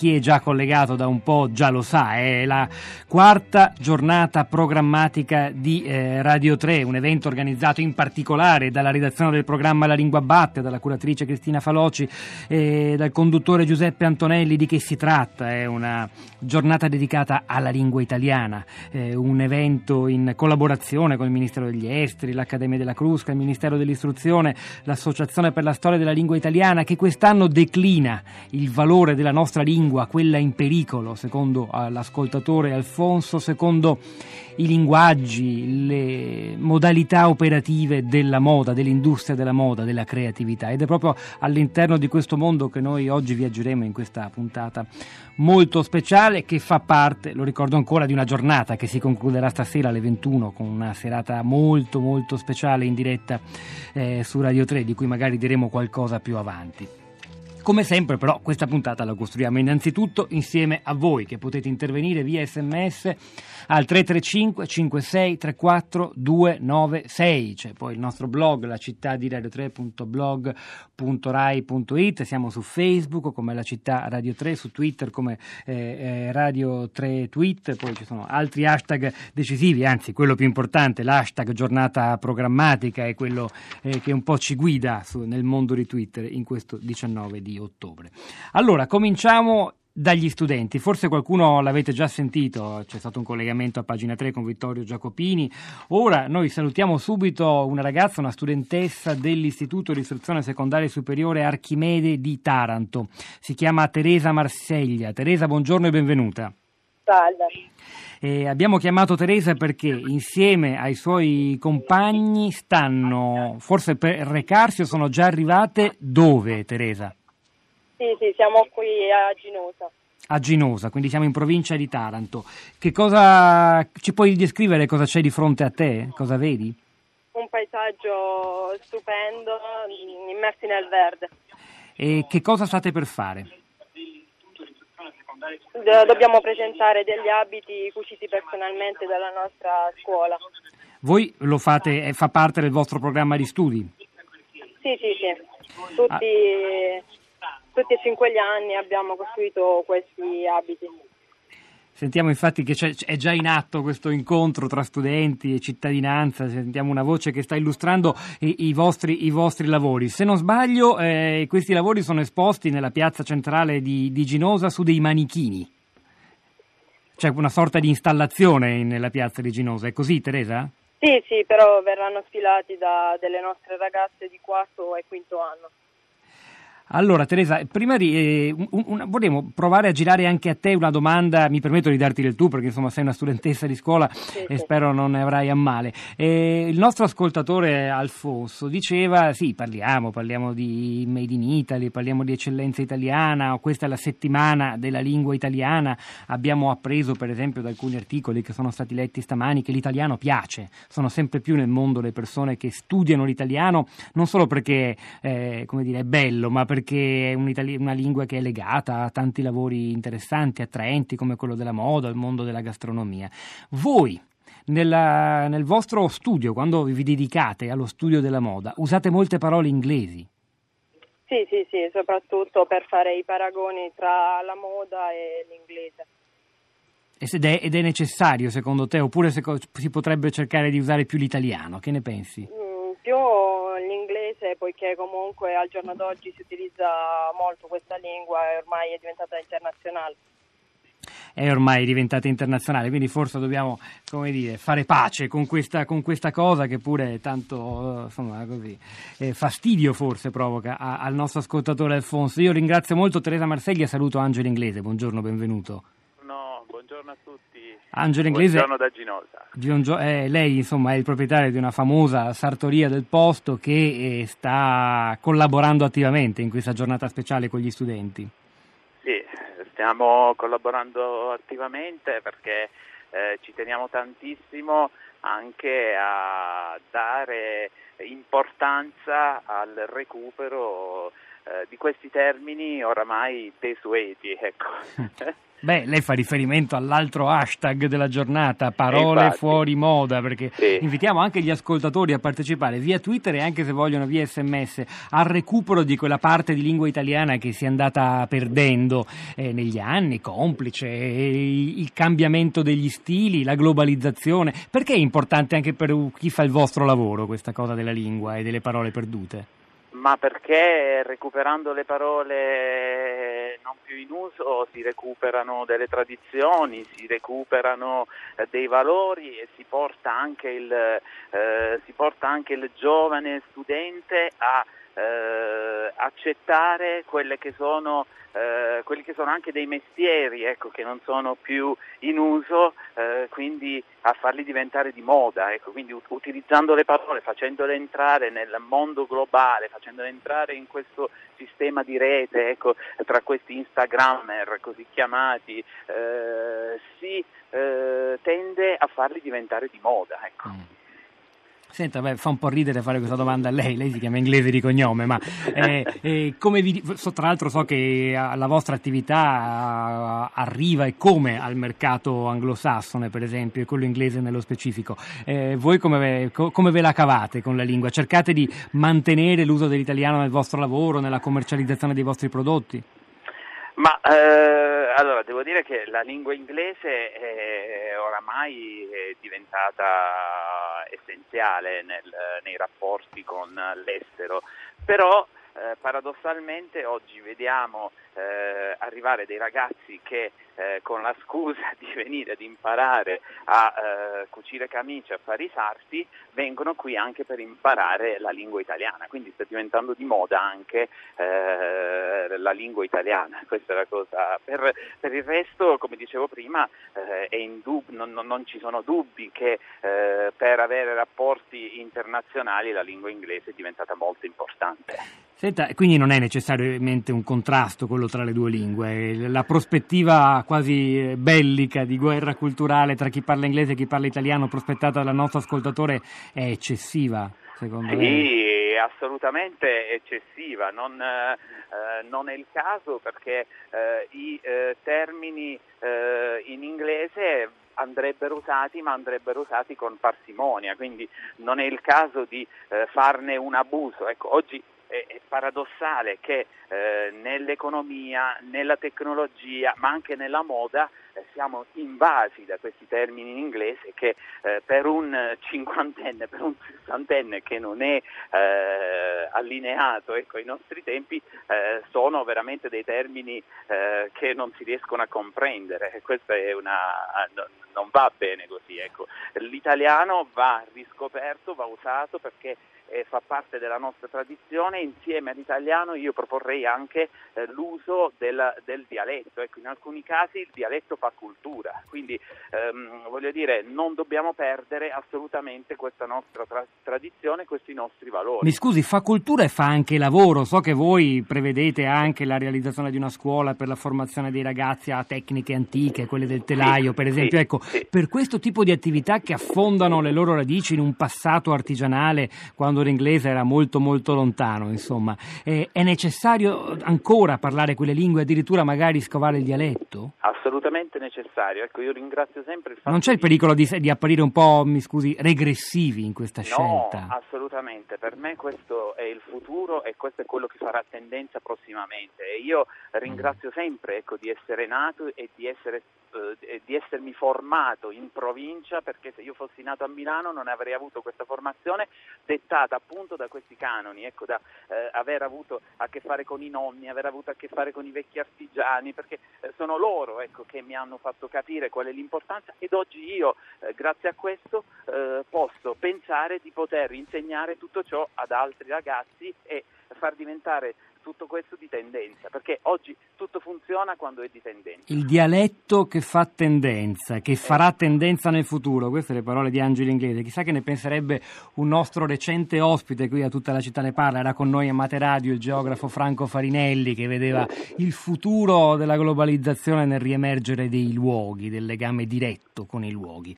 chi è già collegato da un po' già lo sa, è la quarta giornata programmatica di eh, Radio 3, un evento organizzato in particolare dalla redazione del programma La Lingua Batte, dalla curatrice Cristina Faloci e dal conduttore Giuseppe Antonelli. Di che si tratta? È una giornata dedicata alla lingua italiana, eh, un evento in collaborazione con il Ministero degli Esteri, l'Accademia della Crusca, il Ministero dell'Istruzione, l'Associazione per la Storia della Lingua Italiana, che quest'anno declina il valore della nostra lingua lingua, quella in pericolo, secondo l'ascoltatore Alfonso, secondo i linguaggi, le modalità operative della moda, dell'industria della moda, della creatività. Ed è proprio all'interno di questo mondo che noi oggi viaggeremo in questa puntata molto speciale che fa parte, lo ricordo ancora, di una giornata che si concluderà stasera alle 21 con una serata molto molto speciale in diretta eh, su Radio 3 di cui magari diremo qualcosa più avanti. Come sempre però questa puntata la costruiamo innanzitutto insieme a voi che potete intervenire via sms al 335 56 34 296 c'è poi il nostro blog la città di radio 3.blog.rai.it siamo su Facebook come la città radio 3 su Twitter come eh, eh, radio 3 tweet. Poi ci sono altri hashtag decisivi anzi quello più importante l'hashtag giornata programmatica è quello eh, che un po' ci guida su, nel mondo di Twitter in questo 19 di di ottobre. Allora, cominciamo dagli studenti. Forse qualcuno l'avete già sentito, c'è stato un collegamento a pagina 3 con Vittorio Giacopini. Ora noi salutiamo subito una ragazza, una studentessa dell'Istituto di Istruzione Secondaria Superiore Archimede di Taranto. Si chiama Teresa Marseglia. Teresa, buongiorno e benvenuta. Salve. Eh, abbiamo chiamato Teresa perché insieme ai suoi compagni stanno, forse per recarsi o sono già arrivate dove Teresa? Sì, sì, siamo qui a Ginosa. A Ginosa, quindi siamo in provincia di Taranto. Che cosa ci puoi descrivere cosa c'è di fronte a te? Cosa vedi? Un paesaggio stupendo, immersi nel verde. E che cosa state per fare? Dobbiamo presentare degli abiti cuciti personalmente dalla nostra scuola. Voi lo fate, eh, fa parte del vostro programma di studi? Sì, sì, sì. Tutti ah tutti e cinque gli anni abbiamo costruito questi abiti. Sentiamo infatti che è già in atto questo incontro tra studenti e cittadinanza, sentiamo una voce che sta illustrando i, i, vostri, i vostri, lavori. Se non sbaglio, eh, questi lavori sono esposti nella piazza centrale di, di, Ginosa su dei manichini. C'è una sorta di installazione nella piazza di Ginosa, è così Teresa? Sì, sì, però verranno sfilati da delle nostre ragazze di quarto e quinto anno. Allora Teresa, prima di, eh, un, un, vorremmo provare a girare anche a te una domanda, mi permetto di darti del tu perché insomma sei una studentessa di scuola sì, e sì. spero non ne avrai a male. Eh, il nostro ascoltatore Alfonso diceva sì parliamo, parliamo di Made in Italy, parliamo di eccellenza italiana, questa è la settimana della lingua italiana, abbiamo appreso per esempio da alcuni articoli che sono stati letti stamani che l'italiano piace, sono sempre più nel mondo le persone che studiano l'italiano non solo perché eh, come dire, è bello ma perché perché è una lingua che è legata a tanti lavori interessanti, attraenti come quello della moda, il mondo della gastronomia. Voi nella, nel vostro studio, quando vi dedicate allo studio della moda, usate molte parole inglesi? Sì, sì, sì, soprattutto per fare i paragoni tra la moda e l'inglese. Ed è, ed è necessario secondo te, oppure se, si potrebbe cercare di usare più l'italiano? Che ne pensi? Mm, più l'inglese, poiché comunque al giorno d'oggi si utilizza molto questa lingua e ormai è diventata internazionale è ormai diventata internazionale, quindi forse dobbiamo dire, fare pace con questa, con questa, cosa che pure tanto insomma, così, eh, fastidio forse provoca a, al nostro ascoltatore Alfonso. Io ringrazio molto Teresa Marseglia e saluto Angelo Inglese, buongiorno, benvenuto. No, buongiorno a tutti. Angelo Inglese. Buongiorno da Ginosa. Gio, eh, lei insomma è il proprietario di una famosa sartoria del posto che eh, sta collaborando attivamente in questa giornata speciale con gli studenti. Sì, stiamo collaborando attivamente perché eh, ci teniamo tantissimo anche a dare importanza al recupero eh, di questi termini oramai desueti. Ecco. Beh, lei fa riferimento all'altro hashtag della giornata, parole Infatti. fuori moda, perché Sì. invitiamo anche gli ascoltatori a partecipare via Twitter e anche se vogliono via sms al recupero di quella parte di lingua italiana che si è andata perdendo eh, negli anni, complice eh, il cambiamento degli stili, la globalizzazione. Perché è importante anche per chi fa il vostro lavoro questa cosa della lingua e delle parole perdute? Ma perché recuperando le parole non più in uso si recuperano delle tradizioni, si recuperano eh, dei valori e si porta anche il, eh, porta anche il giovane studente a eh, accettare che sono eh, quelli che sono anche dei mestieri ecco, che non sono più in uso, eh, quindi a farli diventare di moda, ecco, quindi ut- utilizzando le parole, facendole entrare nel mondo globale, facendole entrare in questo sistema di rete, ecco, tra questi Instagrammer così chiamati, eh, si eh, tende a farli diventare di moda. Ecco. Senta, beh, fa un po' ridere fare questa domanda a lei, lei si chiama inglese di cognome, ma eh, eh, come vi, so- tra l'altro so che eh, la vostra attività eh, arriva e come al mercato anglosassone, per esempio, e quello inglese nello specifico. Eh, voi come come ve la cavate con la lingua? Cercate di mantenere l'uso dell'italiano nel vostro lavoro, nella commercializzazione dei vostri prodotti? Ma eh, allora devo dire che la lingua inglese è, oramai è diventata essenziale nel, nei rapporti con l'estero, però eh, paradossalmente oggi vediamo eh, arrivare dei ragazzi che eh, con la scusa di venire ad imparare a eh, cucire camicie, a fare i sarti, vengono qui anche per imparare la lingua italiana, quindi sta diventando di moda anche eh, la lingua italiana, questa è la cosa. Per, per il resto, come dicevo prima, eh, è indub- non, non- non ci sono dubbi che eh, per avere rapporti internazionali la lingua inglese è diventata molto importante. Senta, quindi non è necessariamente un contrasto quello tra le due lingue, la prospettiva quasi eh, bellica di guerra culturale tra chi parla inglese e chi parla italiano prospettata dal nostro ascoltatore è eccessiva, secondo lei? Sì, è assolutamente eccessiva, non, eh, eh, non è il caso perché eh, i eh, termini eh, in inglese andrebbero usati ma andrebbero usati con parsimonia, quindi non è il caso di eh, farne un abuso. Ecco, oggi è, paradossale che eh, nell'economia, nella tecnologia, ma anche nella moda eh, siamo invasi da questi termini in inglese che eh, per un cinquantenne, per un sessantenne che non è eh, allineato ecco, ai nostri tempi, eh, sono veramente dei termini che non si riescono a comprendere questo è una, non, non va bene così. Ecco. L'italiano va riscoperto, va usato perché eh, fa parte della nostra tradizione, insieme all'italiano io proporrei anche eh, l'uso del, del dialetto, ecco, in alcuni casi il dialetto fa cultura, quindi ehm, voglio dire non dobbiamo perdere assolutamente questa nostra tra- tradizione, questi nostri valori. Mi scusi, fa cultura e fa anche lavoro. So che voi prevedete anche la realizzazione di una scuola per la formazione dei ragazzi a tecniche antiche, quelle del telaio, Sì, per esempio. sì, ecco, sì. per questo tipo di attività che affondano le loro radici in un passato artigianale, quando l'inglese era molto molto lontano, insomma, eh, è necessario ancora parlare quelle lingue, addirittura magari scovare il dialetto? Assolutamente necessario, ecco io ringrazio sempre il fatto Non c'è il pericolo di, di apparire un po', mi scusi, regressivi in questa No, scelta? assolutamente, per me questo è il futuro e questo è quello che farà tendenza prossimamente. E io ringrazio sempre ecco, di essere nato e di, essere, eh, di essermi formato in provincia perché se io fossi nato a Milano non avrei avuto questa formazione dettata appunto da questi canoni, ecco, da eh, aver avuto a che fare con i nonni, aver avuto a che fare con i vecchi artigiani perché eh, sono loro ecco, che mi hanno fatto capire qual è l'importanza ed oggi io eh, grazie a questo eh, posso pensare di poter insegnare tutto ciò ad altri ragazzi e far diventare tutto questo di tendenza, perché oggi tutto funziona quando è di tendenza. Il dialetto che fa tendenza, che farà tendenza nel futuro, queste le parole di Angelo Inglese. Chissà che ne penserebbe un nostro recente ospite qui a tutta la città ne parla. Era con noi a Mate Radio il geografo Franco Farinelli che vedeva il futuro della globalizzazione nel riemergere dei luoghi, del legame diretto con i luoghi.